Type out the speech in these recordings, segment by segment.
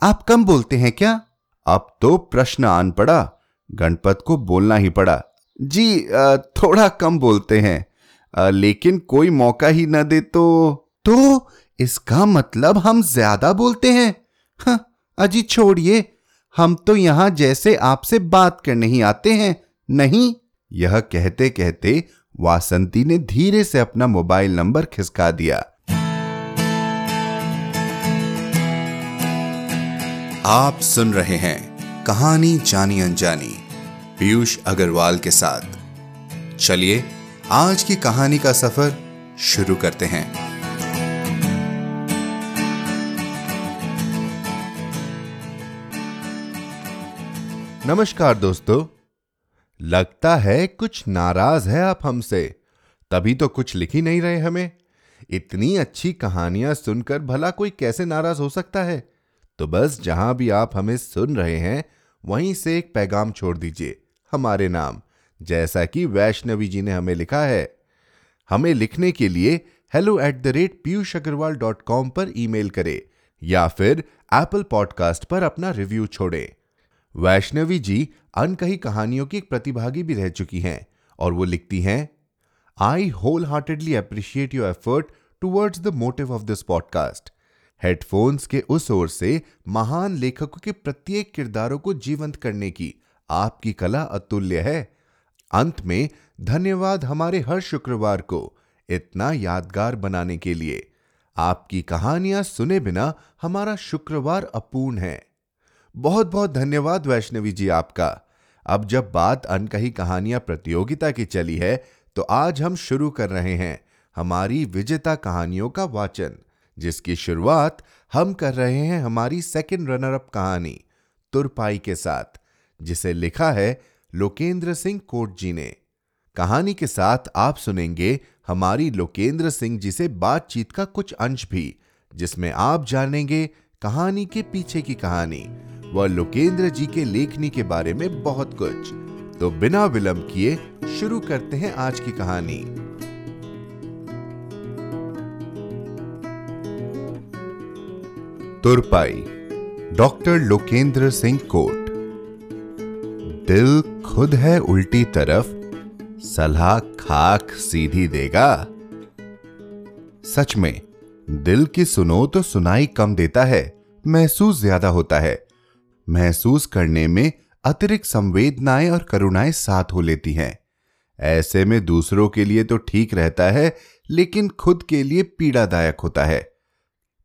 आप कम बोलते हैं क्या? अब तो प्रश्न आन पड़ा। गणपत को बोलना ही पड़ा। जी थोड़ा कम बोलते हैं। लेकिन कोई मौका ही न दे तो? तो इसका मतलब हम ज़्यादा बोलते हैं? हाँ, अजी छोड़िए। हम तो यहाँ जैसे आपसे बात करने ही आते हैं। नहीं? यह कहते कहते वासंती ने धीरे से अपना मोबाइल नंबर खिसका दिया। आप सुन रहे हैं कहानी जानी अनजानी, पीयूष अग्रवाल के साथ। चलिए, आज की कहानी का सफ़र शुरू करते हैं। नमस्कार दोस्तों, लगता है कुछ नाराज़ है आप हमसे। तभी तो कुछ लिख ही नहीं रहे हमें। इतनी अच्छी कहानियाँ सुनकर भला कोई कैसे नाराज़ हो सकता है? तो बस जहाँ भी आप हमें सुन रहे हैं, वहीं से एक पैगाम छोड़ दीजिए, हमारे नाम, जैसा कि वैष्णवी जी ने हमें लिखा है। हमें लिखने के लिए hello at the rate Piyush Agarwal dot com पर ईमेल करें, या फिर एप्पल पॉडकास्ट पर अपना रिव्यू छोड़ें। वैष्णवी जी अनकही कहानियों की एक प्रतिभागी भी रह चुकी हैं, और वो लिखती हैं I wholeheartedly appreciate your effort towards the motive of this podcast headphones के उस ओर से महान लेखकों के प्रत्येक किरदारों को जीवंत करने की। आपकी कला अतुल्य है। अंत में, धन्यवाद हमारे हर शुक्रवार को इतना यादगार बनाने के लिए। आपकी कहानियाँ सुने बिना हमारा शुक्रवार अपूर्ण है। बहुत बहुत धन्यवाद वैष्णवी जी आपका। अब जब बात अनकही कहानियाँ प्रतियोगिता की चली है तो आज हम शुरू कर रहे हैं हमारी विजेता कहानियों का वाचन। जिसकी शुरुआत हम कर रहे हैं हमारी सेकेंड रनर अप कहानी, तुरपाई के साथ, जिसे लिखा है लोकेंद्र सिंह कोट जी ने। कहानी के साथ आप सुनेंगे हमारी लोकेंद्र सिंह जी से बातचीत का कुछ अंश भी, जिसमें आप जानेंगे कहानी के पीछे की कहानी व लोकेंद्र जी के लेखनी के बारे में बहुत कुछ। तो बिना विलंब किए शुरू करते हैं आज की कहानी। तुरपाई, डॉक्टर लोकेंद्र सिंह कोट। दिल खुद है उल्टी तरफ़, सलाह खाक सीधी देगा। सच में, दिल की सुनो तो सुनाई कम देता है, महसूस ज़्यादा होता है। महसूस करने में अतिरिक्त संवेदनाएँ और करुणाएँ साथ हो लेती हैं। ऐसे में दूसरों के लिए तो ठीक रहता है, लेकिन खुद के लिए पीड़ादायक होता है।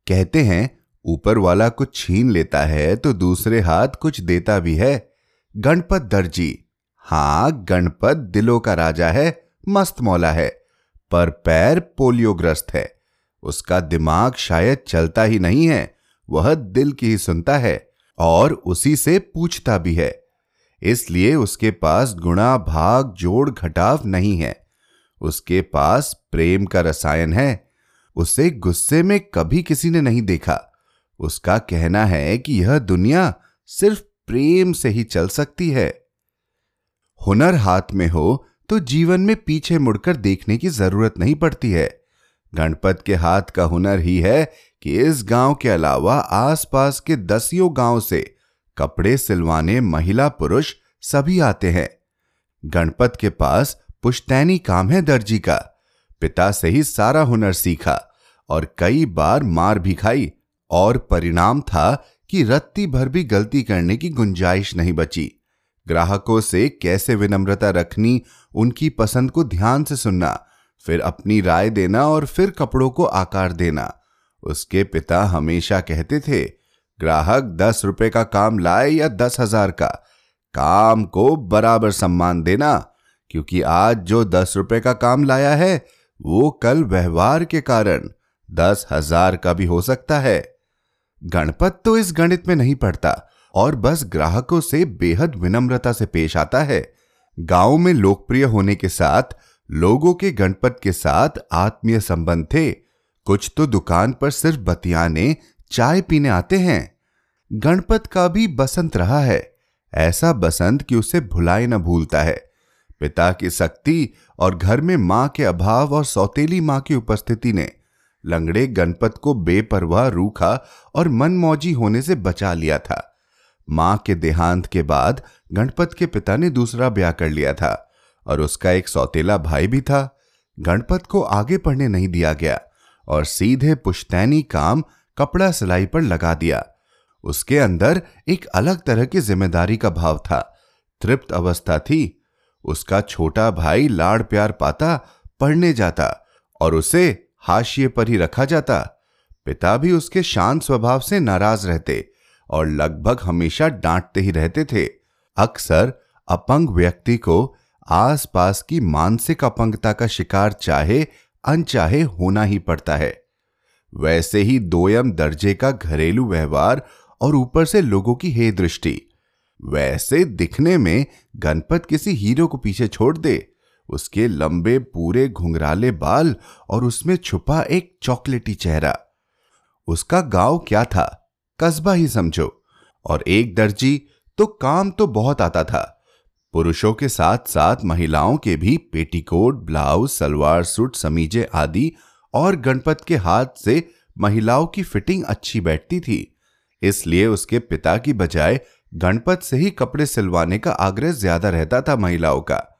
कहते हैं ऊपर वाला कुछ छीन लेता है तो दूसरे हाथ कुछ देता भी है। गणपत दर्जी। हाँ, गणपत दिलों का राजा है, मस्त मौला है, पर पैर पोलियोग्रस्त है। उसका दिमाग शायद चलता ही नहीं है, वह दिल की ही सुनता है और उसी से पूछता भी है। इसलिए उसके पास गुणा भाग जोड़ घटाव नहीं है। उसके पास प्रेम का रसायन है। उसे गुस्से में कभी किसी ने नहीं देखा। उसका कहना है कि यह दुनिया सिर्फ़ प्रेम से ही चल सकती है। हुनर हाथ में हो तो जीवन में पीछे मुड़कर देखने की ज़रूरत नहीं पड़ती है। गणपत के हाथ का हुनर ही है कि इस गाँव के अलावा आसपास के दसियों गाँव से कपड़े सिलवाने महिला पुरुष सभी आते हैं। गणपत के पास पुश्तैनी काम है दर्जी का। पिता से ही सारा हुनर सीखा और कई बार मार भी खाई और परिणाम था कि रत्ती भर भी गलती करने की गुंजाइश नहीं बची। ग्राहकों से कैसे विनम्रता रखनी, उनकी पसंद को ध्यान से सुनना, फिर अपनी राय देना और फिर कपड़ों को आकार देना। उसके पिता हमेशा कहते थे, ग्राहक दस रुपए का काम लाए या दस हज़ार का? काम को बराबर सम्मान देना, क्योंकि आज जो दस रुपए का काम लाया है, वो कल व्यवहार के कारण दस हज़ार का भी हो सकता है। गणपत तो इस गणित में नहीं पड़ता और बस ग्राहकों से बेहद विनम्रता से पेश आता है। गाँव में लोकप्रिय होने के साथ, लोगों के गणपत के साथ आत्मीय संबंध थे। कुछ तो दुकान पर सिर्फ़ बतियाने, चाय पीने आते हैं। गणपत का भी बसंत रहा है। ऐसा बसंत कि उसे भुलाए न भूलता है। पिता की शक्ति और घर में माँ के अभाव और सौतेली माँ की उपस्थिति ने लंगड़े गणपत को बेपरवाह रूखा और मनमौजी होने से बचा लिया था। माँ के देहांत के बाद गणपत के पिता ने दूसरा ब्याह कर लिया था और उसका एक सौतेला भाई भी था। गणपत को आगे पढ़ने नहीं दिया गया और सीधे पुश्तैनी काम कपड़ा सिलाई पर लगा दिया। उसके अंदर एक अलग तरह की ज़िम्मेदारी का भाव था। तृप्त अवस्था थी। उसका छोटा भाई लाड़ प्यार पाता, पढ़ने जाता और उसे हाशिए पर ही रखा जाता। पिता भी उसके शांत स्वभाव से नाराज़ रहते और लगभग हमेशा डांटते ही रहते थे। अक्सर अपंग व्यक्ति को आसपास की मानसिक अपंगता का शिकार चाहे, अनचाहे होना ही पड़ता है। वैसे ही दोयम दर्जे का घरेलू व्यवहार और ऊपर से लोगों की हे दृष्टि। वैसे दिखने में गणपत किसी हीरो को पीछे छोड़ दे उसके लंबे पूरे घुंघराले बाल और उसमें छुपा एक चॉकलेटी चेहरा। उसका गाँव क्या था, कस्बा ही समझो। और एक दर्जी तो काम तो बहुत आता था। पुरुषों के साथ साथ महिलाओं के भी पेटीकोट, ब्लाउज, सलवार सूट, समीजे आदि और गणपत के हाथ से महिलाओं की फिटिंग अच्छी बैठती थी। इसलिए उसके पिता की बजाय गणपत से ही कपड़े सिलवाने का आग्रह ज़्यादा रहता था महिलाओं का।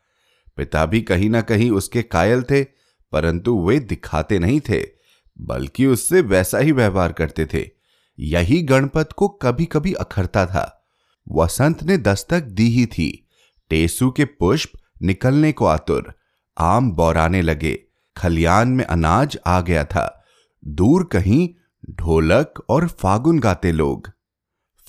पिता भी कहीं ना कहीं उसके कायल थे, परंतु वे दिखाते नहीं थे, बल्कि उससे वैसा ही व्यवहार करते थे। यही गणपत को कभी कभी अखरता था। वसंत ने दस्तक दी ही थी। टेसू के पुष्प निकलने को आतुर, आम बौराने लगे। खलियान में अनाज आ गया था। दूर कहीं ढोलक और फागुन गाते लोग।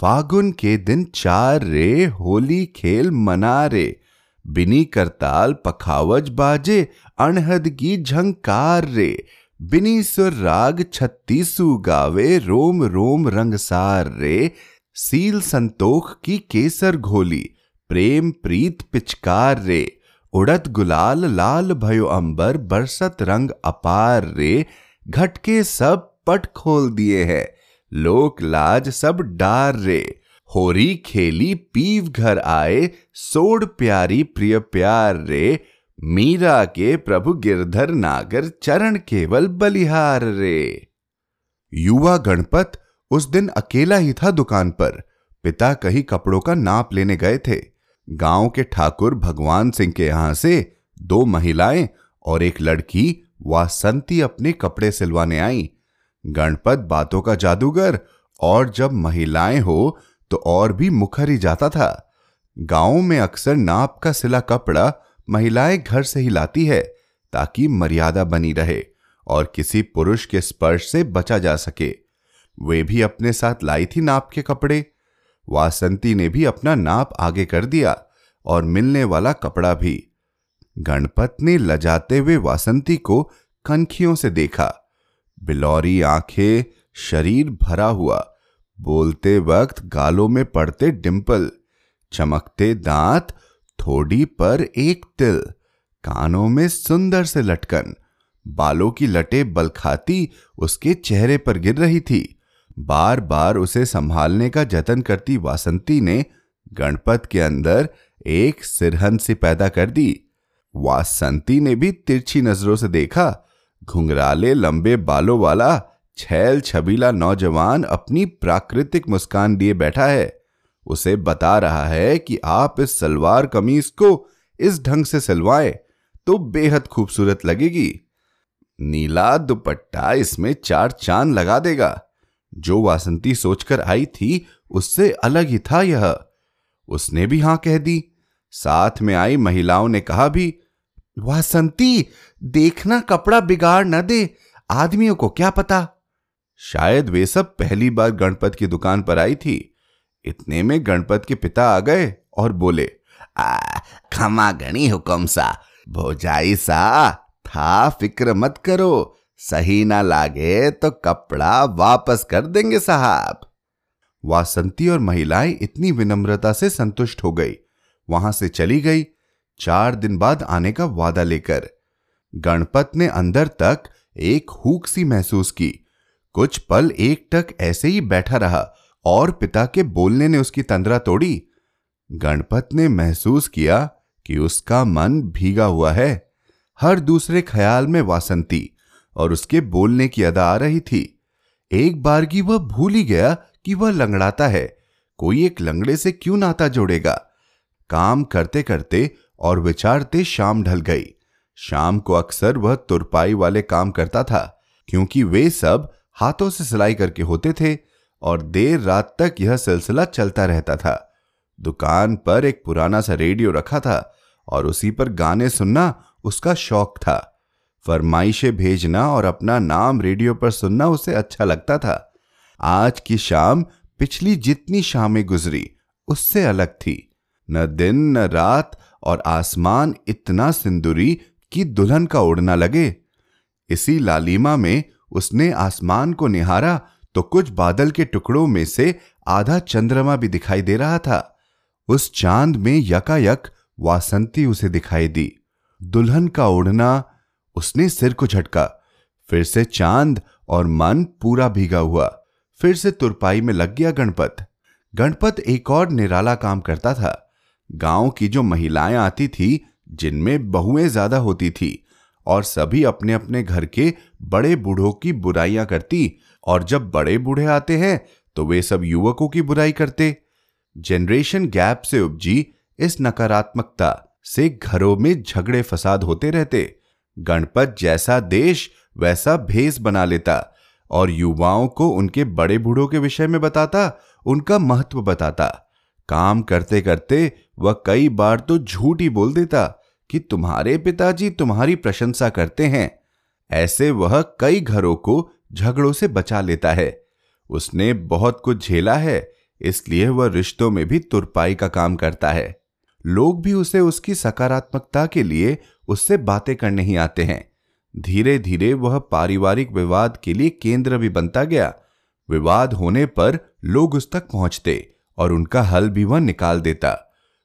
फागुन के दिन चार रे होली खेल मना रे। बिनी करताल पखावज बाजे, अणहद की झंकार रे। बिनी सुर राग छत्तीसु गावे, रोम रोम रंगसार रे। सील संतोख की केसर घोली, प्रेम प्रीत पिचकार रे। उड़त गुलाल लाल भयो अंबर, बरसत रंग अपार रे। घटके सब पट खोल दिए हैं, लोक लाज सब डार रे। होरी खेली, पीव घर आए, सोड़ प्यारी प्रिय प्यार रे। मीरा के प्रभु गिरधर नागर, चरण केवल बलिहार रे। युवा गणपत उस दिन अकेला ही था दुकान पर। पिता कहीं कपड़ों का नाप लेने गए थे। गाँव के ठाकुर भगवान सिंह के यहाँ से दो महिलाएँ और एक लड़की वासंती अपने कपड़े सिलवाने आई। गणपत बातों का जादूगर और जब महिलाएँ हो तो और भी मुखर ही जाता था। गाँव में अक्सर नाप का सिला कपड़ा महिलाएँ घर से ही लाती है, ताकि मर्यादा बनी रहे और किसी पुरुष के स्पर्श से बचा जा सके। वे भी अपने साथ लाई थी नाप के कपड़े। वासंती ने भी अपना नाप आगे कर दिया और मिलने वाला कपड़ा भी। गणपत ने लजाते हुए वासंती को कनखियों से देखा। बिलौरी आँखें, शरीर भरा हुआ। बोलते वक्त गालों में पड़ते डिंपल, चमकते दांत, थोड़ी पर एक तिल, कानों में सुंदर से लटकन। बालों की लटे बलखाती उसके चेहरे पर गिर रही थी। बार बार उसे संभालने का जतन करती वासंती ने गणपत के अंदर एक सिरहन सी पैदा कर दी। वासंती ने भी तिरछी नज़रों से देखा, घुंघराले लंबे बालों वाला छैल छबीला नौजवान अपनी प्राकृतिक मुस्कान लिए बैठा है। उसे बता रहा है कि आप इस सलवार कमीज को इस ढंग से सिलवाएँ तो बेहद खूबसूरत लगेगी। नीला दुपट्टा इसमें चार चाँद लगा देगा। जो वासंती सोचकर आई थी, उससे अलग ही था यह। उसने भी हाँ कह दी। साथ में आई महिलाओं ने कहा भी, वासंती, देखना कपड़ा बिगाड़ न दे। आदमियों को क्या पता? शायद वे सब पहली बार गणपत की दुकान पर आई थी। इतने में गणपत के पिता आ गए और बोले, आ खमा गणी हुक्म सा, भोजाई सा, था फ़िक्र मत करो, सही ना लागे तो कपड़ा वापस कर देंगे साहब. वासंती और महिलाएँ इतनी विनम्रता से संतुष्ट हो गई। वहाँ से चली गई, चार दिन बाद आने का वादा लेकर। गणपत ने अंदर तक एक हुक सी महसूस की कुछ पल एक टक ऐसे ही बैठा रहा और पिता के बोलने ने उसकी तंद्रा तोड़ी। गणपत ने महसूस किया कि उसका मन भीगा हुआ है। हर दूसरे ख्याल में वासंती और उसके बोलने की अदा आ रही थी। एक बार की वह भूल ही गया कि वह लंगड़ाता है। कोई एक लंगड़े से क्यों नाता जोड़ेगा? काम करते करते और विचारते शाम ढल गई। शाम को अक्सर वह तुरपाई वाले काम करता था, क्योंकि वे सब हाथों से सिलाई करके होते थे और देर रात तक यह सिलसिला चलता रहता था। दुकान पर एक पुराना सा रेडियो रखा था और उसी पर गाने सुनना उसका शौक था। फरमाइशें भेजना और अपना नाम रेडियो पर सुनना उसे अच्छा लगता था। आज की शाम पिछली जितनी शामें गुजरी, उससे अलग थी। न दिन, न रात और आसमान इतना सिंदूरी कि दुल्हन का उड़ना लगे। इसी लालिमा में उसने आसमान को निहारा तो कुछ बादल के टुकड़ों में से आधा चंद्रमा भी दिखाई दे रहा था। उस चाँद में यकायक वासंती उसे दिखाई दी। दुल्हन का उड़ना उसने सिर को झटका। फिर से चाँद और मन पूरा भीगा हुआ। फिर से तुरपाई में लग गया गणपत। गणपत एक और निराला काम करता था। गाँव की जो महिलाएँ आती थी, जिनमें बहुएँ ज़्यादा होती थी और सभी अपने अपने घर के बड़े बूढ़ों की बुराइयाँ करती और जब बड़े बूढ़े आते हैं तो वे सब युवकों की बुराई करते। जनरेशन गैप से उपजी इस नकारात्मकता से घरों में झगड़े फसाद होते रहते। गणपत जैसा देश वैसा भेस बना लेता और युवाओं को उनके बड़े बूढ़ों के विषय में बताता, उनका महत्व बताता। काम करते करते वह कई बार तो झूठ ही बोल देता कि तुम्हारे पिताजी तुम्हारी प्रशंसा करते हैं। ऐसे वह कई घरों को झगड़ों से बचा लेता है। उसने बहुत कुछ झेला है, इसलिए वह रिश्तों में भी तुरपाई का काम करता है। लोग भी उसे उसकी सकारात्मकता के लिए उससे बातें करने ही आते हैं। धीरे धीरे वह पारिवारिक विवाद के लिए केंद्र भी बनता गया। विवाद होने पर लोग उस तक पहुँचते और उनका हल भी वह निकाल देता।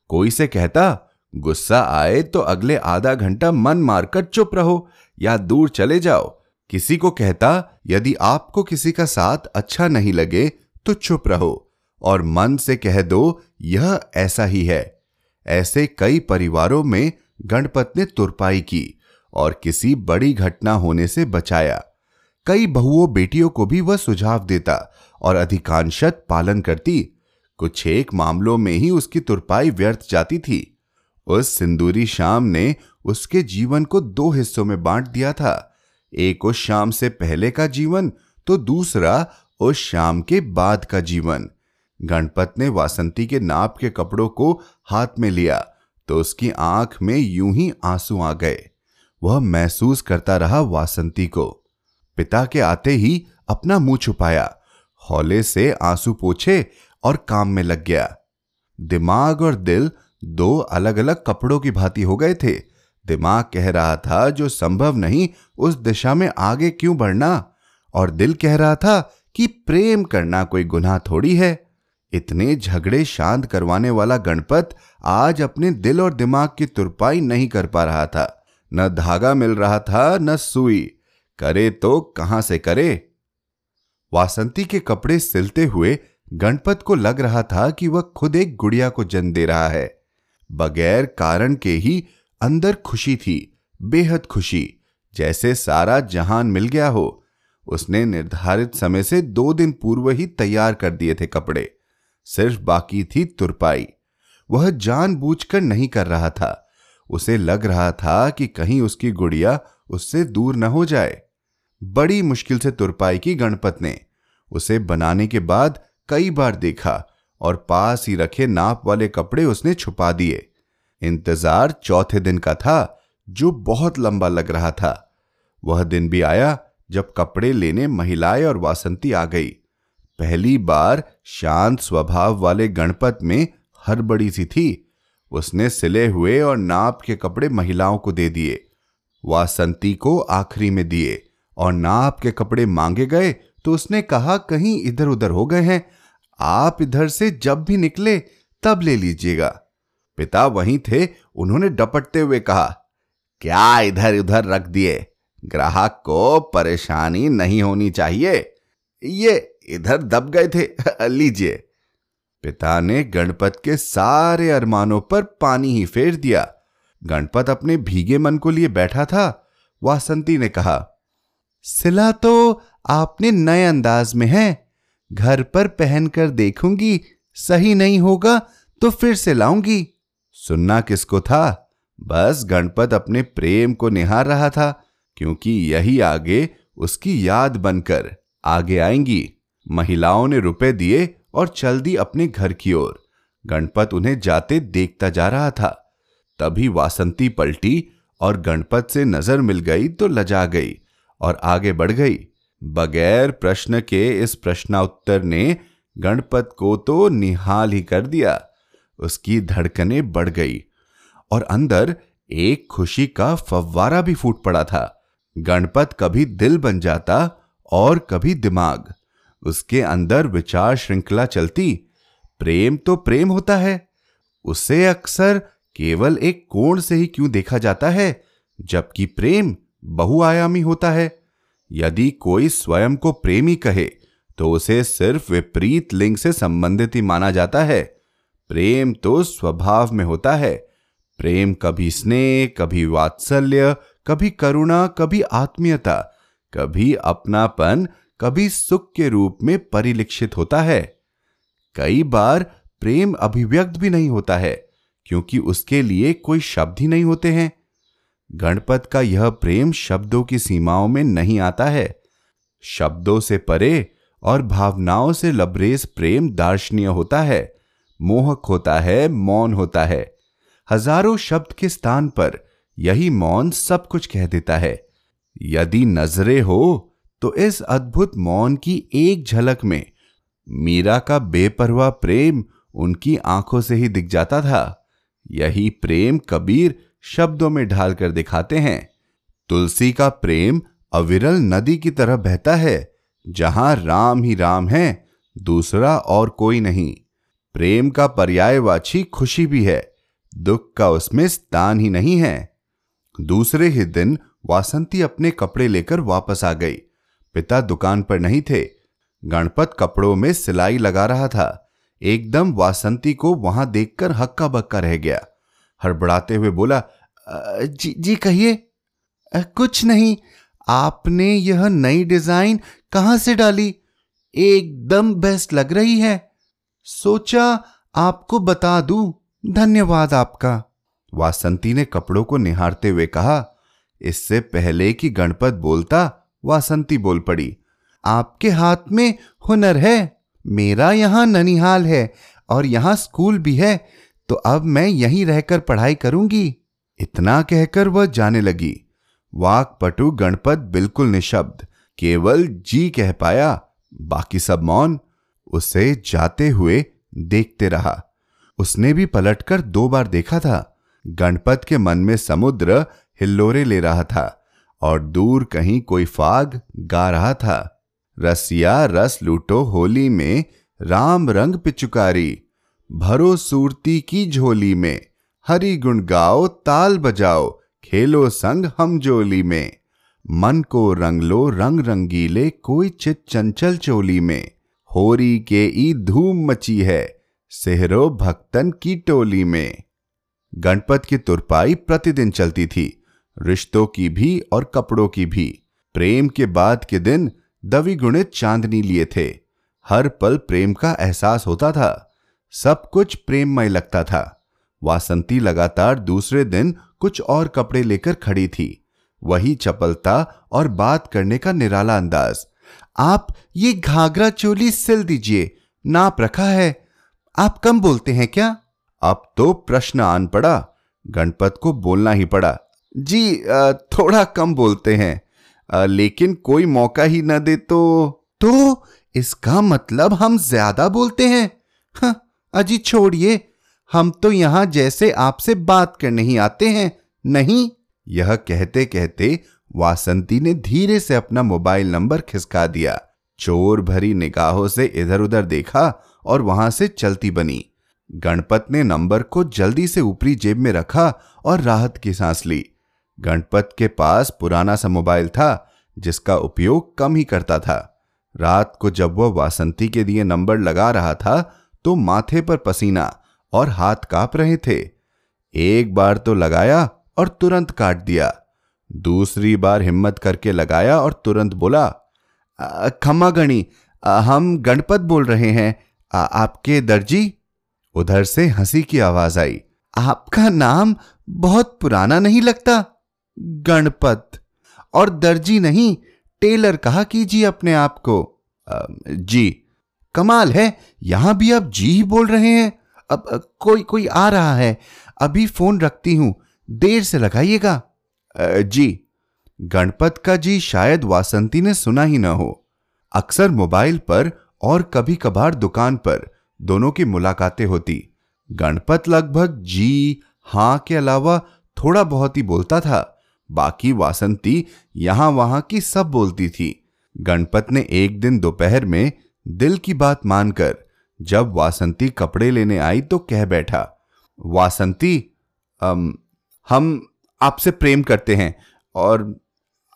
कोई से कहता, गुस्सा आए तो अगले आधा घंटा मन मारकर चुप रहो। या दूर चले जाओ। किसी को कहता, यदि आपको किसी का साथ अच्छा नहीं लगे तो चुप रहो, और मन से कह दो, यह ऐसा ही है। ऐसे कई परिवारों में गणपत ने तुरपाई की, और किसी बड़ी घटना होने से बचाया। कई बहुओं बेटियों को भी वह सुझाव देता, और अधिकांशत पालन करती। कुछ एक मामलों में ही उसकी तुरपाई व्यर्थ जाती थी। उस सिंदूरी शाम ने उसके जीवन को दो हिस्सों में बांट दिया था। एक उस शाम से पहले का जीवन तो दूसरा उस शाम के बाद का जीवन। गणपत ने वासंती के नाप के कपड़ों को हाथ में लिया तो उसकी आँख में यूँ ही आँसू आ गए। वह महसूस करता रहा वासंती को। पिता के आते ही अपना मुँह छुपाया, हौले से आँसू पोछे और काम में लग गया। दिमाग और दिल दो अलग अलग कपड़ों की भांति हो गए थे। दिमाग कह रहा था, जो संभव नहीं, उस दिशा में आगे क्यों बढ़ना? और दिल कह रहा था कि प्रेम करना कोई गुनाह थोड़ी है। इतने झगड़े शांत करवाने वाला गणपत आज अपने दिल और दिमाग की तुरपाई नहीं कर पा रहा था। न धागा मिल रहा था, न सुई। करे तो कहाँ से करे? वासंती के कपड़े सिलते हुए गणपत को लग रहा था कि वह खुद एक गुड़िया को जन्म दे रहा है। बगैर कारण के ही अंदर खुशी थी, बेहद खुशी। जैसे सारा जहान मिल गया हो। उसने निर्धारित समय से दो दिन पूर्व ही तैयार कर दिए थे कपड़े। सिर्फ़ बाकी थी तुरपाई। वह जानबूझकर नहीं कर रहा था। उसे लग रहा था कि कहीं उसकी गुड़िया उससे दूर न हो जाए। बड़ी मुश्किल से तुरपाई की गणपत ने उसे बनाने के बाद कई बार देखा और पास ही रखे नाप वाले कपड़े उसने छुपा दिए। इंतज़ार चौथे दिन का था, जो बहुत लंबा लग रहा था। वह दिन भी आया, जब कपड़े लेने महिलाएँ और वासंती आ गई। पहली बार शांत स्वभाव वाले गणपत में हड़बड़ी सी थी। उसने सिले हुए और नाप के कपड़े महिलाओं को दे दिए, वासंती को आखिरी में दिए और नाप के कपड़े मांगे गए तो उसने कहा, कहीं इधर उधर हो गए हैं। आप इधर से जब भी निकले, तब ले लीजिएगा। पिता वहीं थे, उन्होंने डपटते हुए कहा, क्या इधर उधर रख दिए? ग्राहक को परेशानी नहीं होनी चाहिए। ये इधर दब गए थे, लीजिए। पिता ने गणपत के सारे अरमानों पर पानी ही फेर दिया। गणपत अपने भीगे मन को लिए बैठा था। वासंती ने कहा, सिला तो आपने नए अंदाज में है। घर पर पहनकर देखूँगी, सही नहीं होगा तो फिर से लाऊँगी सुनना किसको था? बस गणपत अपने प्रेम को निहार रहा था, क्योंकि यही आगे उसकी याद बनकर आगे आएँगी। महिलाओं ने रुपए दिए और चल दी अपने घर की ओर। गणपत उन्हें जाते देखता जा रहा था। तभी वासंती पलटी और गणपत से नज़र मिल गई तो लजा गई और आगे बढ़ गई। बगैर प्रश्न के इस प्रश्नोत्तर ने गणपत को तो निहाल ही कर दिया। उसकी धड़कनें बढ़ गई और अंदर एक खुशी का फव्वारा भी फूट पड़ा था। गणपत कभी दिल बन जाता और कभी दिमाग। उसके अंदर विचार श्रृंखला चलती, प्रेम तो प्रेम होता है। उसे अक्सर केवल एक कोण से ही क्यों देखा जाता है, जबकि प्रेम बहुआयामी होता है। यदि कोई स्वयं को प्रेमी कहे तो उसे सिर्फ़ विपरीत लिंग से संबंधित ही माना जाता है। प्रेम तो स्वभाव में होता है। प्रेम कभी स्नेह, कभी वात्सल्य, कभी करुणा, कभी आत्मीयता, कभी अपनापन, कभी सुख के रूप में परिलक्षित होता है। कई बार प्रेम अभिव्यक्त भी नहीं होता है, क्योंकि उसके लिए कोई शब्द ही नहीं होते हैं। गणपत का यह प्रेम शब्दों की सीमाओं में नहीं आता है। शब्दों से परे और भावनाओं से लबरेज प्रेम दार्शनीय होता है। मोहक होता है, मौन होता है। हज़ारों शब्द के स्थान पर यही मौन सब कुछ कह देता है। यदि नजरे हो तो इस अद्भुत मौन की एक झलक में मीरा का बेपरवाह प्रेम उनकी आँखों से ही दिख जाता था। यही प्रेम कबीर शब्दों में ढालकर दिखाते हैं। तुलसी का प्रेम अविरल नदी की तरह बहता है, जहाँ राम ही राम है, दूसरा और कोई नहीं। प्रेम का पर्यायवाची खुशी भी है, दुख का उसमें स्थान ही नहीं है। दूसरे ही दिन वासंती अपने कपड़े लेकर वापस आ गई। पिता दुकान पर नहीं थे। गणपत कपड़ों में सिलाई लगा रहा था। एकदम वासंती को वहाँ देखकर हक्का बक्का रह गया। हड़बड़ाते हुए बोला जी जी कहिए। कुछ नहीं, आपने यह नई डिज़ाइन कहाँ से डाली? एकदम बेस्ट लग रही है। सोचा आपको बता दूँ, धन्यवाद आपका। वासंती ने कपड़ों को निहारते हुए कहा, इससे पहले कि गणपत बोलता, वासंती बोल पड़ी, आपके हाथ में हुनर है, मेरा यहाँ ननिहाल है और यहाँ स्कूल भी है तो अब मैं यहीं रहकर पढ़ाई करूँगी। इतना कहकर वह जाने लगी। वाक पटु गणपत बिल्कुल निशब्द, केवल जी कह पाया, बाकी सब मौन उसे जाते हुए देखते रहा। उसने भी पलटकर दो बार देखा था। गणपत के मन में समुद्र हिल्लोरे ले रहा था और दूर कहीं कोई फाग गा रहा था। रसिया रस लूटो होली में, राम रंग पिचुकारी, भरो सूरती की झोली में, हरी गुण गाओ, ताल बजाओ, खेलो संग हम जोली में, मन को रंग लो, रंग रंगीले, कोई चित चंचल चोली में। होरी के ई धूम मची है, सेहरो भक्तन की टोली में। गणपत की तुरपाई प्रतिदिन चलती थी, रिश्तों की भी और कपड़ों की भी। प्रेम के बाद के दिन दवि गुणित चांदनी लिए थे। हर पल प्रेम का एहसास होता था, सब कुछ प्रेममय लगता था। वासंती लगातार दूसरे दिन कुछ और कपड़े लेकर खड़ी थी। वही चपलता और बात करने का निराला अंदाज। आप ये घाघरा चोली सिल दीजिए। नाप रखा है। आप कम बोलते हैं क्या? अब तो प्रश्न आन पड़ा। गणपत को बोलना ही पड़ा। जी थोड़ा कम बोलते हैं। लेकिन कोई मौका ही ना दे तो? तो इसका मतलब हम ज़्यादा बोलते हैं? हाँ, अजी छोड़िए। हम तो यहाँ जैसे आपसे बात करने ही आते हैं। नहीं? यह कहते कहते वासंती ने धीरे से अपना मोबाइल नंबर खिसका दिया। चोर भरी निगाहों से इधर उधर देखा और वहाँ से चलती बनी। गणपत ने नंबर को जल्दी से ऊपरी जेब में रखा और राहत की सांस ली। गणपत के पास पुराना सा मोबाइल था, जिसका उपयोग कम ही करता था। रात को जब वह वासंती के दिए नंबर लगा रहा था तो माथे पर पसीना और हाथ काँप रहे थे। एक बार तो लगाया और तुरंत काट दिया। दूसरी बार हिम्मत करके लगाया और तुरंत बोला खम्मा गणी हम गणपत बोल रहे हैं। आ, आपके दर्जी? उधर से हँसी की आवाज़ आई आपका नाम बहुत पुराना नहीं लगता? गणपत। और दर्जी नहीं टेलर कहा कीजिए अपने आप को। जी कमाल है यहाँ भी आप जी ही बोल रहे हैं। अब कोई कोई आ रहा है अभी फ़ोन रखती हूँ देर से लगाइएगा। जी गणपत का जी शायद वासंती ने सुना ही ना हो। अक्सर मोबाइल पर और कभी कभार दुकान पर दोनों की मुलाकातें होती। गणपत लगभग जी हाँ के अलावा थोड़ा बहुत ही बोलता था बाकी वासंती यहाँ वहाँ की सब बोलती थी। गणपत ने एक दिन दोपहर में दिल की बात मानकर जब वासंती कपड़े लेने आई तो कह बैठा वासंती अम, हम आपसे प्रेम करते हैं और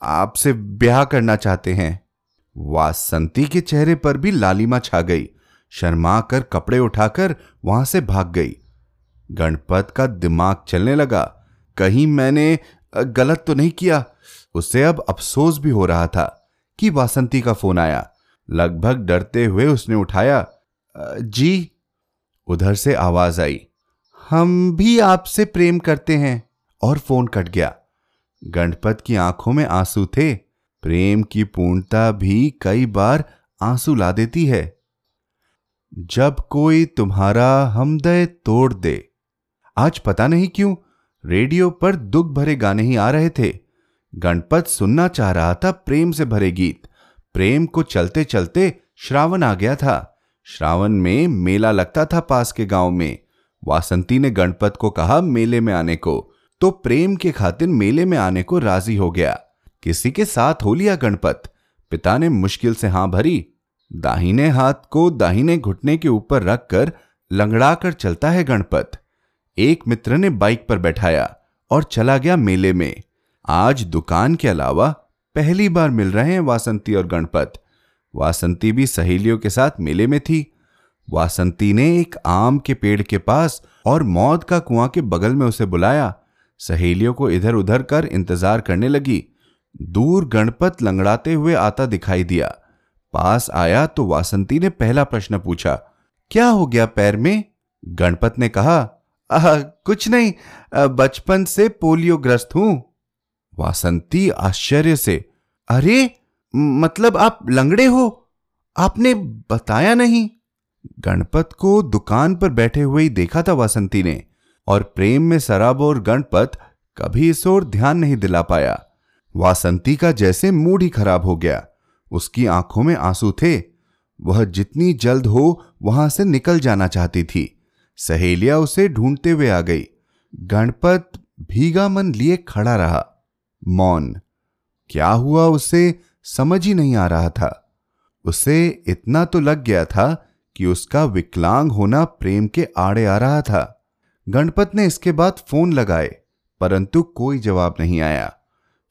आपसे ब्याह करना चाहते हैं। वासंती के चेहरे पर भी लालिमा छा गई। शर्मा कर कपड़े उठाकर वहाँ से भाग गई। गणपत का दिमाग चलने लगा। कहीं मैंने गलत तो नहीं किया। उसे अब अफसोस भी हो रहा था कि वासंती का फ़ोन आया। लगभग डरते हुए उसने उठाया जी। उधर से आवाज़ आई, हम भी आपसे प्रेम करते हैं। और फ़ोन कट गया। गणपत की आँखों में आँसू थे। प्रेम की पूर्णता भी कई बार आँसू ला देती है। जब कोई तुम्हारा हमदय तोड़ दे। आज पता नहीं क्यों, रेडियो पर दुख भरे गाने ही आ रहे थे। गणपत सुनना चाह रहा था प्रेम से भरे गीत। प्रेम को चलते चलते श्रावण आ गया था। श्रावण में मेला लगता था पास के गाँव में। वासंती ने गणपत को कहा मेले में आने को। तो प्रेम के खातिर मेले में आने को राज़ी हो गया। किसी के साथ हो लिया गणपत। पिता ने मुश्किल से हाँ भरी। दाहिने हाथ को दाहिने घुटने के ऊपर रखकर लंगड़ा कर चलता है गणपत। एक मित्र ने बाइक पर बैठाया और चला गया मेले में। आज दुकान के अलावा पहली बार मिल रहे हैं वासंती और गणपत। वासंती भी सहेलियों के साथ मेले में थी। वासंती ने एक आम के पेड़ के पास और मौत का कुआँ के बगल में उसे बुलाया। सहेलियों को इधर उधर कर इंतज़ार करने लगी। दूर गणपत लंगड़ाते हुए आता दिखाई दिया। पास आया तो वासंती ने पहला प्रश्न पूछा, क्या हो गया पैर में? गणपत ने कहा कुछ नहीं बचपन से पोलियो ग्रस्त हूँ। वासंती आश्चर्य से, अरे मतलब आप लंगड़े हो? आपने बताया नहीं? गणपत को दुकान पर बैठे हुए ही देखा था वासंती ने। और प्रेम में सराब और गणपत कभी इस ओर ध्यान नहीं दिला पाया। वासंती का जैसे मूड ही खराब हो गया। उसकी आँखों में आँसू थे। वह जितनी जल्द हो, वहाँ से निकल जाना चाहती थी। सहेलिया उसे ढूंढते हुए आ गई। गणपत भीगा मन लिए खड़ा रहा। मौन। क्या हुआ उसे? समझ ही नहीं आ रहा था। उसे इतना तो लग गया था कि उसका विकलांग होना प्रेम के आड़े आ रहा था। गणपत ने इसके बाद फ़ोन लगाए, परंतु कोई जवाब नहीं आया।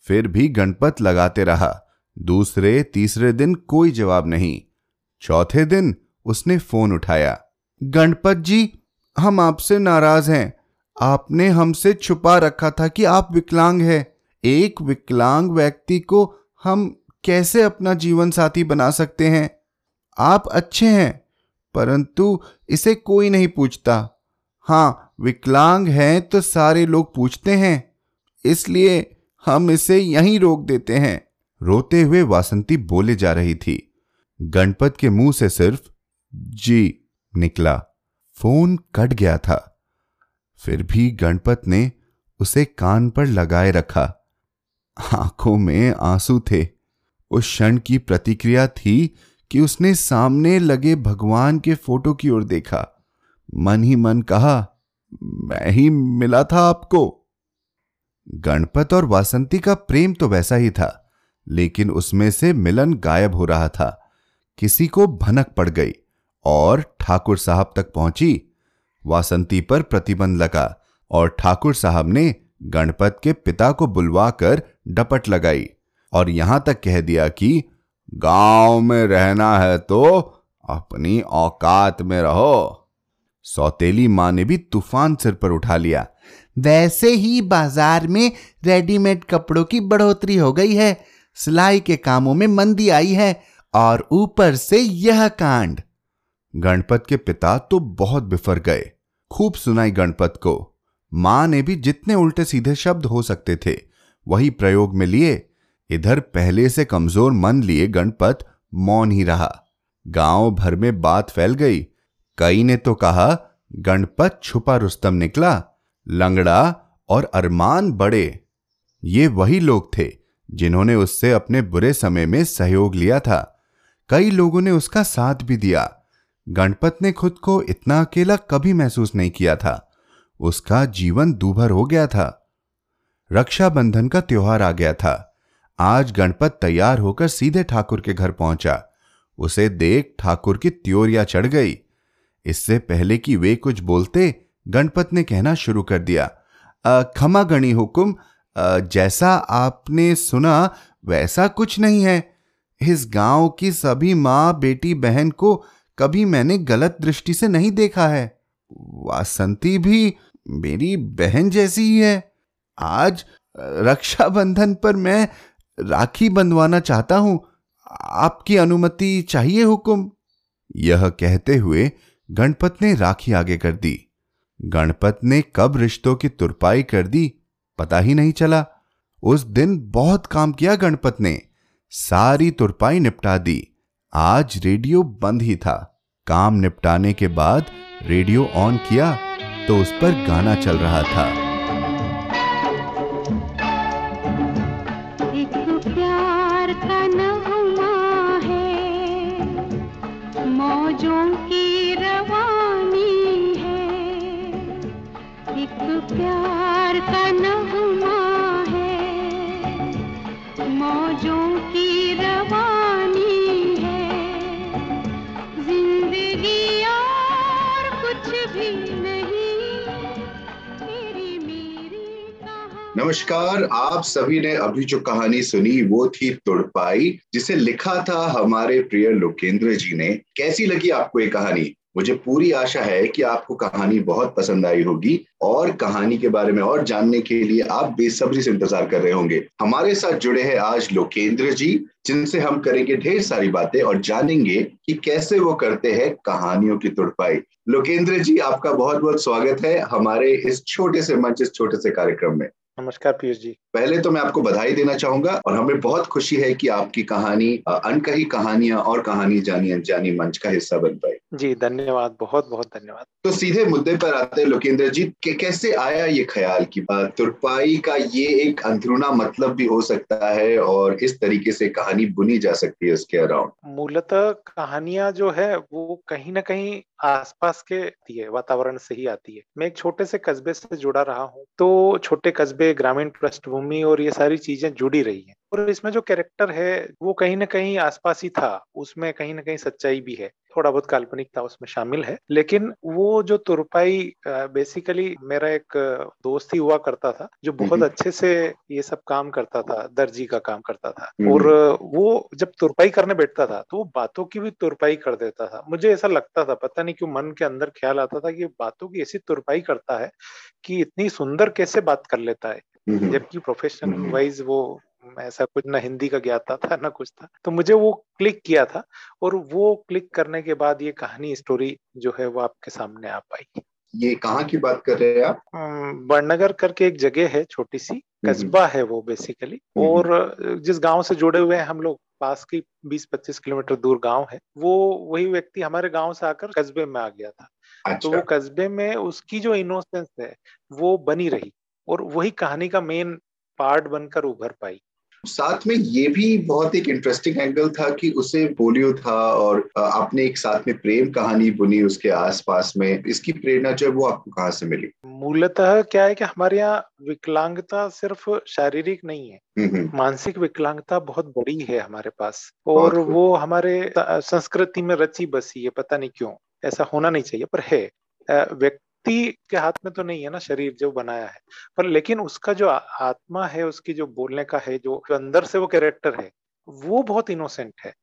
फिर भी गणपत लगाते रहा। दूसरे, तीसरे दिन कोई जवाब नहीं। चौथे दिन उसने फ़ोन उठाया। गणपत जी, हम आपसे नाराज़ हैं। आपने हमसे छुपा रखा था कि आप विकलांग हैं। एक विकलांग व्यक्ति को हम कैसे अपना जीवन साथी बना सकते हैं? आप अच्छे हैं, परंतु इसे कोई नहीं पूछता। हाँ विकलांग हैं तो सारे लोग पूछते हैं, इसलिए हम इसे यहीं रोक देते हैं। रोते हुए वासंती बोले जा रही थी। गणपत के मुँह से सिर्फ़, जी, निकला। फ़ोन कट गया था। फिर भी गणपत ने उसे कान पर लगाए रखा। आँखों में आँसू थे। उस क्षण की प्रतिक्रिया थी कि उसने सामने लगे भगवान के फ़ोटो की ओर देखा। मन ही मन कहा मैं ही मिला था आपको। गणपत और वासंती का प्रेम तो वैसा ही था, लेकिन उसमें से मिलन गायब हो रहा था। किसी को भनक पड़ गई और ठाकुर साहब तक पहुँची। वासंती पर प्रतिबंध लगा और ठाकुर साहब ने गणपत के पिता को बुलवाकर डपट लगाई और यहाँ तक कह दिया कि, गाँव में रहना है तो अपनी औकात में रहो। सौतेली माँ ने भी तूफ़ान सिर पर उठा लिया। वैसे ही बाज़ार में रेडीमेड कपड़ों की बढ़ोतरी हो गई है। सिलाई के कामों में मंदी आई है और ऊपर से यह कांड। गणपत के पिता तो बहुत बिफर गए, खूब सुनाई गणपत को। माँ ने भी जितने उल्टे सीधे शब्द हो सकते थे, वही प्रयोग में लिए। इधर पहले से कमज़ोर मन लिए गणपत, मौन ही रहा। गाँव भर में बात फैल गई कई ने तो कहा, गणपत छुपा रुस्तम निकला, लंगड़ा और अरमान बड़े। ये वही लोग थे जिन्होंने उससे अपने बुरे समय में सहयोग लिया था। कई लोगों ने उसका साथ भी दिया। गणपत ने खुद को इतना अकेला कभी महसूस नहीं किया था। उसका जीवन दूभर हो गया था। रक्षाबंधन का त्योहार आ गया था। आज गणपत तैयार होकर सीधे ठाकुर के घर पहुँचा। उसे देख ठाकुर की त्योरिया चढ़ गई। इससे पहले कि वे कुछ बोलते, गणपत ने कहना शुरू कर दिया खमा गणी हुकुम जैसा आपने सुना, वैसा कुछ नहीं है। इस गाँव की सभी माँ, बेटी, बहन को कभी मैंने गलत दृष्टि से नहीं देखा है। वासंती भी मेरी बहन जैसी ही है। आज रक्षाबंधन पर मैं राखी बंधवाना चाहता हूँ। आपकी अनुमति चाहिए हुकुम? यह कहते हुए गणपत ने राखी आगे कर दी। गणपत ने कब रिश्तों की तुरपाई कर दी, पता ही नहीं चला। उस दिन बहुत काम किया गणपत ने। सारी तुरपाई निपटा दी। आज रेडियो बंद ही था। काम निपटाने के बाद रेडियो ऑन किया तो उस पर गाना चल रहा था। नमस्कार, आप सभी ने अभी जो कहानी सुनी, वो थी तुड़पाई, जिसे लिखा था हमारे प्रिय लोकेंद्र जी ने। कैसी लगी आपको ये कहानी? मुझे पूरी आशा है कि आपको कहानी बहुत पसंद आई होगी, और कहानी के बारे में और जानने के लिए आप बेसब्री से इंतज़ार कर रहे होंगे। हमारे साथ जुड़े हैं आज लोकेंद्र जी, जिनसे हम करेंगे ढेर सारी बातें और जानेंगे कि कैसे वो करते हैं कहानियों की तुड़पाई। लोकेंद्र जी, आपका बहुत बहुत स्वागत है हमारे इस छोटे से मंच, इस छोटे से कार्यक्रम में। नमस्कार पीयूष जी। पहले तो मैं आपको बधाई देना चाहूँगा और हमें बहुत खुशी है कि आपकी कहानी अनकही कहानियाँ और कहानी जानी अनजानी मंच का हिस्सा बन पाई। जी धन्यवाद बहुत बहुत धन्यवाद। तो सीधे मुद्दे पर आते हैं लोकेंद्र जी के कैसे आया ये ख्याल कि तुरपाई का ये एक अंदरूना मतलब भी हो सकता है और इस तरीके से कहानी बुनी जा सकती है उसके अराउंड। मूलतः कहानियाँ जो है वो कहीं ना कहीं आसपास के आती है वातावरण से ही आती है। मैं एक छोटे से कस्बे से जुड़ा रहा हूँ तो छोटे कस्बे ग्रामीण पृष्ठभूमि और ये सारी चीज़ें जुड़ी रही हैं। और इसमें जो कैरेक्टर है वो कहीं ना कहीं आसपास ही था। उसमें कहीं ना कहीं सच्चाई भी है। थोड़ा बहुत काल्पनिकता उसमें शामिल है। लेकिन वो जो तुरपाई बेसिकली मेरा एक दोस्त ही हुआ करता था जो बहुत अच्छे से ये सब काम करता था दर्जी का काम करता था। और वो जब तुरपाई करने बैठता था तो वो बातों की भी तुरपाई कर देता था। मुझे ऐसा लगता था पता नहीं क्यों मन के अंदर ख्याल आता था कि बातों की ऐसी तुरपाई करता है कि इतनी सुंदर कैसे बात कर लेता है। जबकि प्रोफेशनल वाइज वो ऐसा कुछ ना हिंदी का ज्ञाता था ना कुछ था। तो मुझे वो क्लिक किया था और वो क्लिक करने के बाद ये कहानी स्टोरी जो है वो आपके सामने आ पाई। ये कहाँ की बात कर रहे हैं आप? बड़नगर करके एक जगह है छोटी सी कस्बा है वो बेसिकली और जिस गाँव से जुड़े हुए हैं हम लोग पास की 20-25 किलोमीटर दूर गाँव है वो वही व्यक्ति हमारे गाँव से आकर कस्बे में आ गया था। अच्छा। तो वो अच्छा। कस्बे में उसकी जो इनोसेंस है वो बनी रही और वही कहानी का मेन पार्ट बनकर उभर पाई। साथ में ये भी बहुत एक इंटरेस्टिंग एंगल था कि उसे पोलियो था और आपने एक साथ में प्रेम कहानी बुनी उसके आसपास में। इसकी प्रेरणा जो है वो आपको कहाँ से मिली? मूलतः क्या है कि हमारे यहाँ विकलांगता सिर्फ़ शारीरिक नहीं है हम्म, हम्म। मानसिक विकलांगता बहुत बड़ी है हमारे पास। और वो हमारे संस्कृति में रची बसी है पता नहीं क्यों। ऐसा होना नहीं चाहिए पर है। व्यक्ति के हाथ में तो नहीं है ना शरीर जो बनाया है। पर लेकिन उसका जो आत्मा है उसकी जो बोलने का है जो, जो अंदर से वो कैरेक्टर है वो बहुत इनोसेंट है।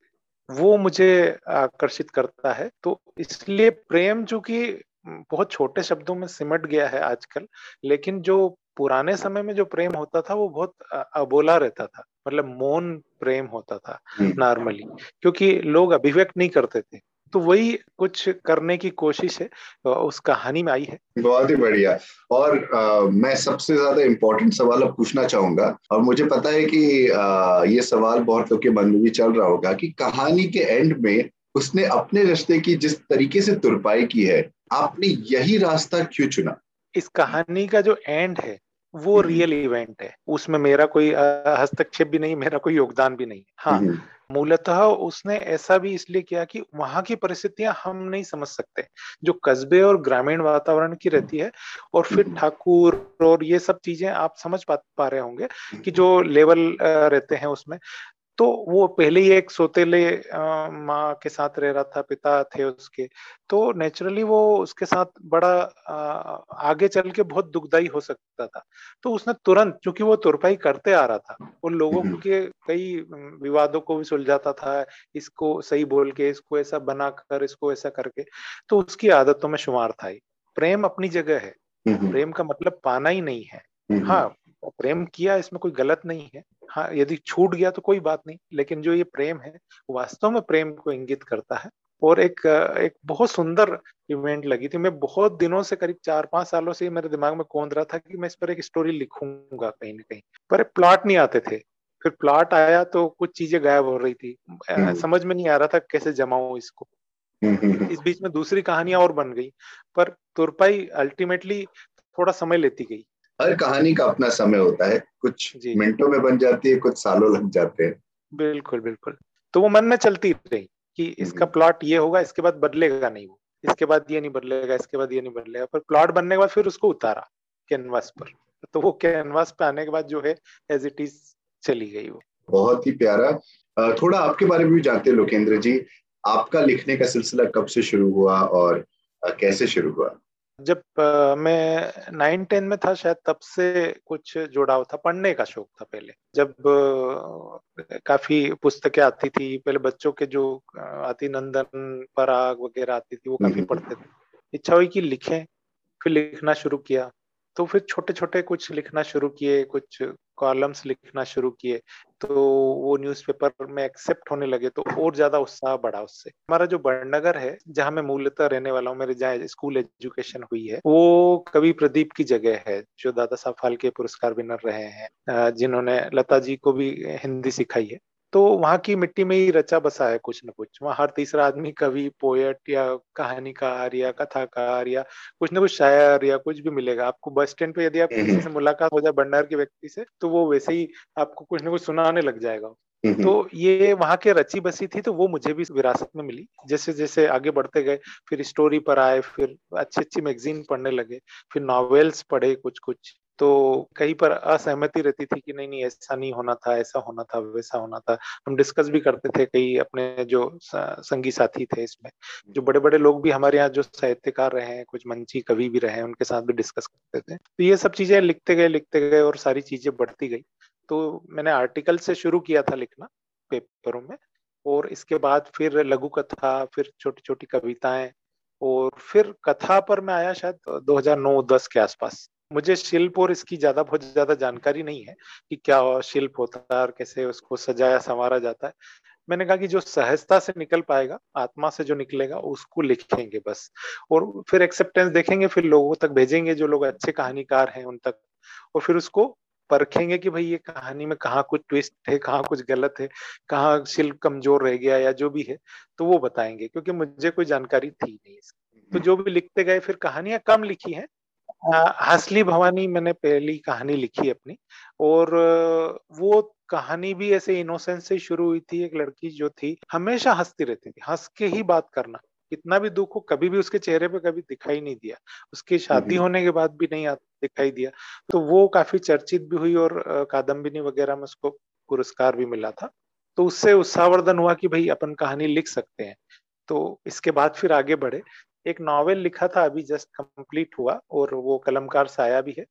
वो मुझे आकर्षित करता है। तो इसलिए प्रेम जो कि बहुत छोटे शब्दों में सिमट गया है आजकल लेकिन जो पुराने समय में जो प्रेम होता था वो बहुत अबोला रहता था। मतलब मौन प्रेम होता था नॉर्मली। क्योंकि लोग अभिव्यक्त नहीं करते थे। तो वही कुछ करने की कोशिश है उस कहानी में आई है। बहुत ही बढ़िया। और आ, मैं सबसे ज़्यादा इम्पोर्टेंट सवाल अब पूछना चाहूँगा और मुझे पता है कि आ, ये सवाल बहुत लोग के मन में भी चल रहा होगा कि कहानी के एंड में उसने अपने रिश्ते की जिस तरीके से तुरपाई की है आपने यही रास्ता क्यों चुना? इस कहानी का जो एंड है वो रियल हम्म। इवेंट है उसमें मेरा कोई हस्तक्षेप भी नहीं मेरा कोई योगदान भी नहीं हाँ हम्म। मूलतः उसने ऐसा भी इसलिए किया कि वहाँ की परिस्थितियाँ हम नहीं समझ सकते जो कस्बे और ग्रामीण वातावरण की रहती है और फिर हम्म। ठाकुर और ये सब चीज़ें आप समझ पा, पा रहे होंगे कि जो लेवल रहते हैं उसमें तो वो पहले ही एक सोतेले माँ के साथ रह रहा था पिता थे उसके तो नेचुरली वो उसके साथ बड़ा आ, आगे चल के बहुत दुखदाई हो सकता था तो उसने तुरंत क्योंकि वो तुरपाई करते आ रहा था उन लोगों हम्म। के कई विवादों को भी सुलझाता था इसको सही बोल के इसको ऐसा बना कर इसको ऐसा करके तो उसकी आदतों में शुमार था प्रेम अपनी जगह है हम्म। प्रेम का मतलब पाना ही नहीं है हम्म। हाँ प्रेम किया इसमें कोई गलत नहीं है। हाँ यदि छूट गया तो कोई बात नहीं लेकिन जो ये प्रेम है वास्तव में प्रेम को इंगित करता है। और एक एक बहुत सुंदर इवेंट लगी थी। मैं बहुत दिनों से करीब चार पाँच सालों से मेरे दिमाग में कौन रहा था कि मैं इस पर एक स्टोरी लिखूँगा कहीं ना कहीं। पर प्लॉट नहीं आते थे। फिर प्लॉट आया तो कुछ चीज़ें गायब हो रही थी। हम्म। समझ में नहीं आ रहा था कैसे जमाऊ इसको। हम्म, इस बीच में दूसरी कहानियाँ और बन गई। पर तुरपाई अल्टीमेटली थोड़ा समय लेती गई। हर कहानी का अपना समय होता है। कुछ मिनटों में बन जाती है कुछ सालों लग जाते हैं। बिल्कुल बिल्कुल। तो वो मन में चलती रही कि इसका प्लॉट। ये होगा इसके बाद बदलेगा नहीं वो। इसके बाद ये नहीं बदलेगा इसके बाद ये नहीं बदलेगा। पर प्लॉट बनने के बाद फिर उसको उतारा कैनवास पर। तो वो कैनवास पे आने के बाद जो है एज इट इज़ चली गई वो। बहुत ही प्यारा। थोड़ा आपके बारे में भी जानते हैं लोकेंद्र जी। आपका लिखने का सिलसिला कब से शुरू हुआ और कैसे शुरू हुआ? जब आ, मैं नाइन टेन में था शायद तब से कुछ जुड़ाव था पढ़ने का शौक था पहले। जब आ, काफ़ी पुस्तकें आती थी पहले बच्चों के जो आती नंदन पराग वगैरह आती थी वो काफ़ी हम्म। पढ़ते थे। इच्छा हुई कि लिखें फिर लिखना शुरू किया। तो फिर छोटे छोटे कुछ लिखना शुरू किए, कुछ कॉलम्स लिखना शुरू किए तो वो न्यूज़पेपर में एक्सेप्ट होने लगे तो और ज़्यादा उत्साह बढ़ा उससे। हमारा जो बड़नगर है, जहाँ मैं मूलतः रहने वाला हूँ, मेरे जहाँ स्कूल एजुकेशन हुई है, वो कवि प्रदीप की जगह है, जो दादा साहब फाल्के पुरस्कार विनर रहे हैं जिन्होंने लता जी को भी हिंदी सिखाई है। तो वहाँ की मिट्टी में ही रचा बसा है कुछ न कुछ। वहाँ हर तीसरा आदमी कवि पोएट या कहानीकार या कथाकार या कुछ न कुछ शायर या कुछ भी मिलेगा। आपको बस स्टैंड पे यदि आप किसी हम्म। से मुलाकात हो जाए भंडार के व्यक्ति से तो वो वैसे ही आपको कुछ न कुछ सुनाने लग जाएगा। हम्म। तो ये वहाँ के रची बसी थी तो वो मुझे भी विरासत में मिली। जैसे जैसे आगे बढ़ते गए फिर स्टोरी पर आए फिर अच्छी अच्छी मैगजीन पढ़ने लगे फिर नॉवेल्स पढ़े कुछ कुछ तो कहीं पर असहमति रहती थी कि नहीं नहीं ऐसा नहीं होना था ऐसा होना था वैसा होना था। हम डिस्कस भी करते थे कई अपने जो संगी साथी थे इसमें जो बड़े बड़े लोग भी हमारे यहाँ जो साहित्यकार रहे हैं कुछ मंची कवि भी रहे हैं उनके साथ भी डिस्कस करते थे। तो ये सब चीज़ें लिखते गए लिखते गए और सारी चीज़ें बढ़ती गई। तो मैंने आर्टिकल से शुरू किया था लिखना पेपरों में और इसके बाद फिर लघु कथा फिर छोटी छोटी कविताएँ और फिर कथा पर मैं आया शायद 2009-10 के आसपास। मुझे शिल्प और इसकी ज़्यादा बहुत ज़्यादा जानकारी नहीं है कि क्या शिल्प होता है और कैसे उसको सजाया संवारा जाता है। मैंने कहा कि जो सहजता से निकल पाएगा आत्मा से जो निकलेगा उसको लिखेंगे बस। और फिर एक्सेप्टेंस देखेंगे फिर लोगों तक भेजेंगे जो लोग अच्छे कहानीकार हैं उन तक। और फिर उसको परखेंगे कि भाई ये कहानी में कहाँ कुछ ट्विस्ट है कहाँ कुछ गलत है कहाँ शिल्प कमज़ोर रह गया या जो भी है तो वो बताएँगे क्योंकि मुझे कोई जानकारी थी नहीं इसकी। तो जो भी लिखते गए फिर कहानियाँ कम लिखी हैं हसली भवानी मैंने पहली कहानी लिखी अपनी और वो कहानी भी ऐसे इनोसेंस से शुरू हुई थी एक लड़की जो थी हमेशा हंसती रहती थी हंस के ही बात करना कितना भी दुख हो कभी भी उसके चेहरे पे कभी दिखाई नहीं दिया उसकी शादी होने के बाद भी नहीं दिखाई दिया तो वो काफ़ी चर्चित भी हुई और कादम्बिनी वगैरह में उसको पुरस्कार भी मिला था तो उससे उत्साहवर्धन हुआ कि भाई अपन कहानी लिख सकते हैं तो इसके बाद फिर आगे बढ़े एक नॉवेल लिखा था अभी जस्ट कंप्लीट हुआ और वो कलमकार साया भी है।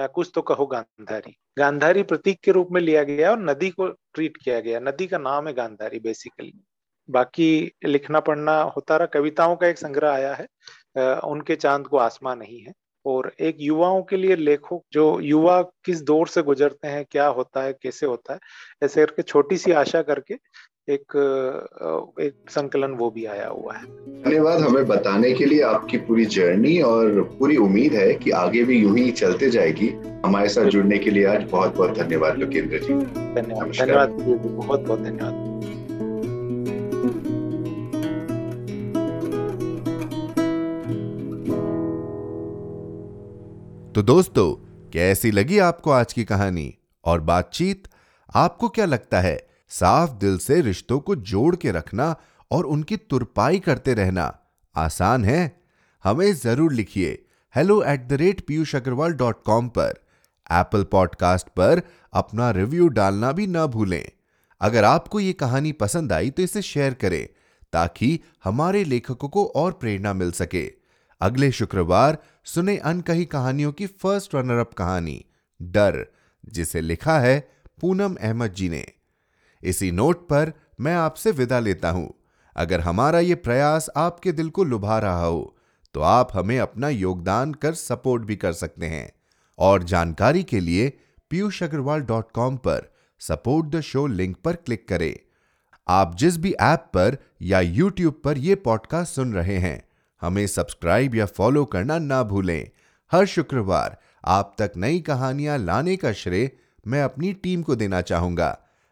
आ, कुछ तो कहो गांधारी। गांधारी प्रतीक के रूप में लिया गया और नदी को ट्रीट किया गया नदी का नाम है गांधारी बेसिकली बाकी लिखना पढ़ना होता रहा। कविताओं का एक संग्रह आया है। आ, उनके चाँद को आसमान नहीं है। और एक युवाओं के लिए लेखों जो युवा किस दौर से गुजरते हैं क्या होता है कैसे होता है ऐसे करके छोटी सी आशा करके एक एक संकलन वो भी आया हुआ है। धन्यवाद हमें बताने के लिए आपकी पूरी जर्नी और पूरी उम्मीद है कि आगे भी यूँ ही चलते जाएगी। हमारे साथ जुड़ने के लिए आज बहुत बहुत धन्यवाद लोकेंद्र जी। धन्यवाद। धन्यवाद बहुत बहुत धन्यवाद। तो दोस्तों कैसी लगी आपको आज की कहानी? और बातचीत? आपको क्या लगता है? साफ़ दिल से रिश्तों को जोड़ के रखना और उनकी तुरपाई करते रहना। आसान है? हमें ज़रूर लिखिए। Hello at the rate Piyush Agarwal dot com पर। एप्पल पॉडकास्ट पर अपना रिव्यू डालना भी ना भूलें। अगर आपको ये कहानी पसंद आई तो इसे शेयर करें, ताकि हमारे लेखकों को और प्रेरणा मिल सके। अगले शुक्रवार सुने अनकही कहानियों की फ़र्स्ट रनर अप कहानी, डर, जिसे लिखा है पूनम अहमद जी ने। इसी नोट पर मैं आपसे विदा लेता हूँ। अगर हमारा ये प्रयास आपके दिल को लुभा रहा हो तो आप हमें अपना योगदान कर सपोर्ट भी कर सकते हैं। और जानकारी के लिए पीयूष अग्रवाल डॉट कॉम पर सपोर्ट द शो लिंक पर क्लिक करें। आप जिस भी ऐप पर या यूट्यूब पर यह पॉडकास्ट सुन रहे हैं, हमें सब्सक्राइब या फॉलो करना ना भूलें। हर शुक्रवार आप तक नई कहानियाँ लाने का श्रेय मैं अपनी टीम को देना चाहूँगा।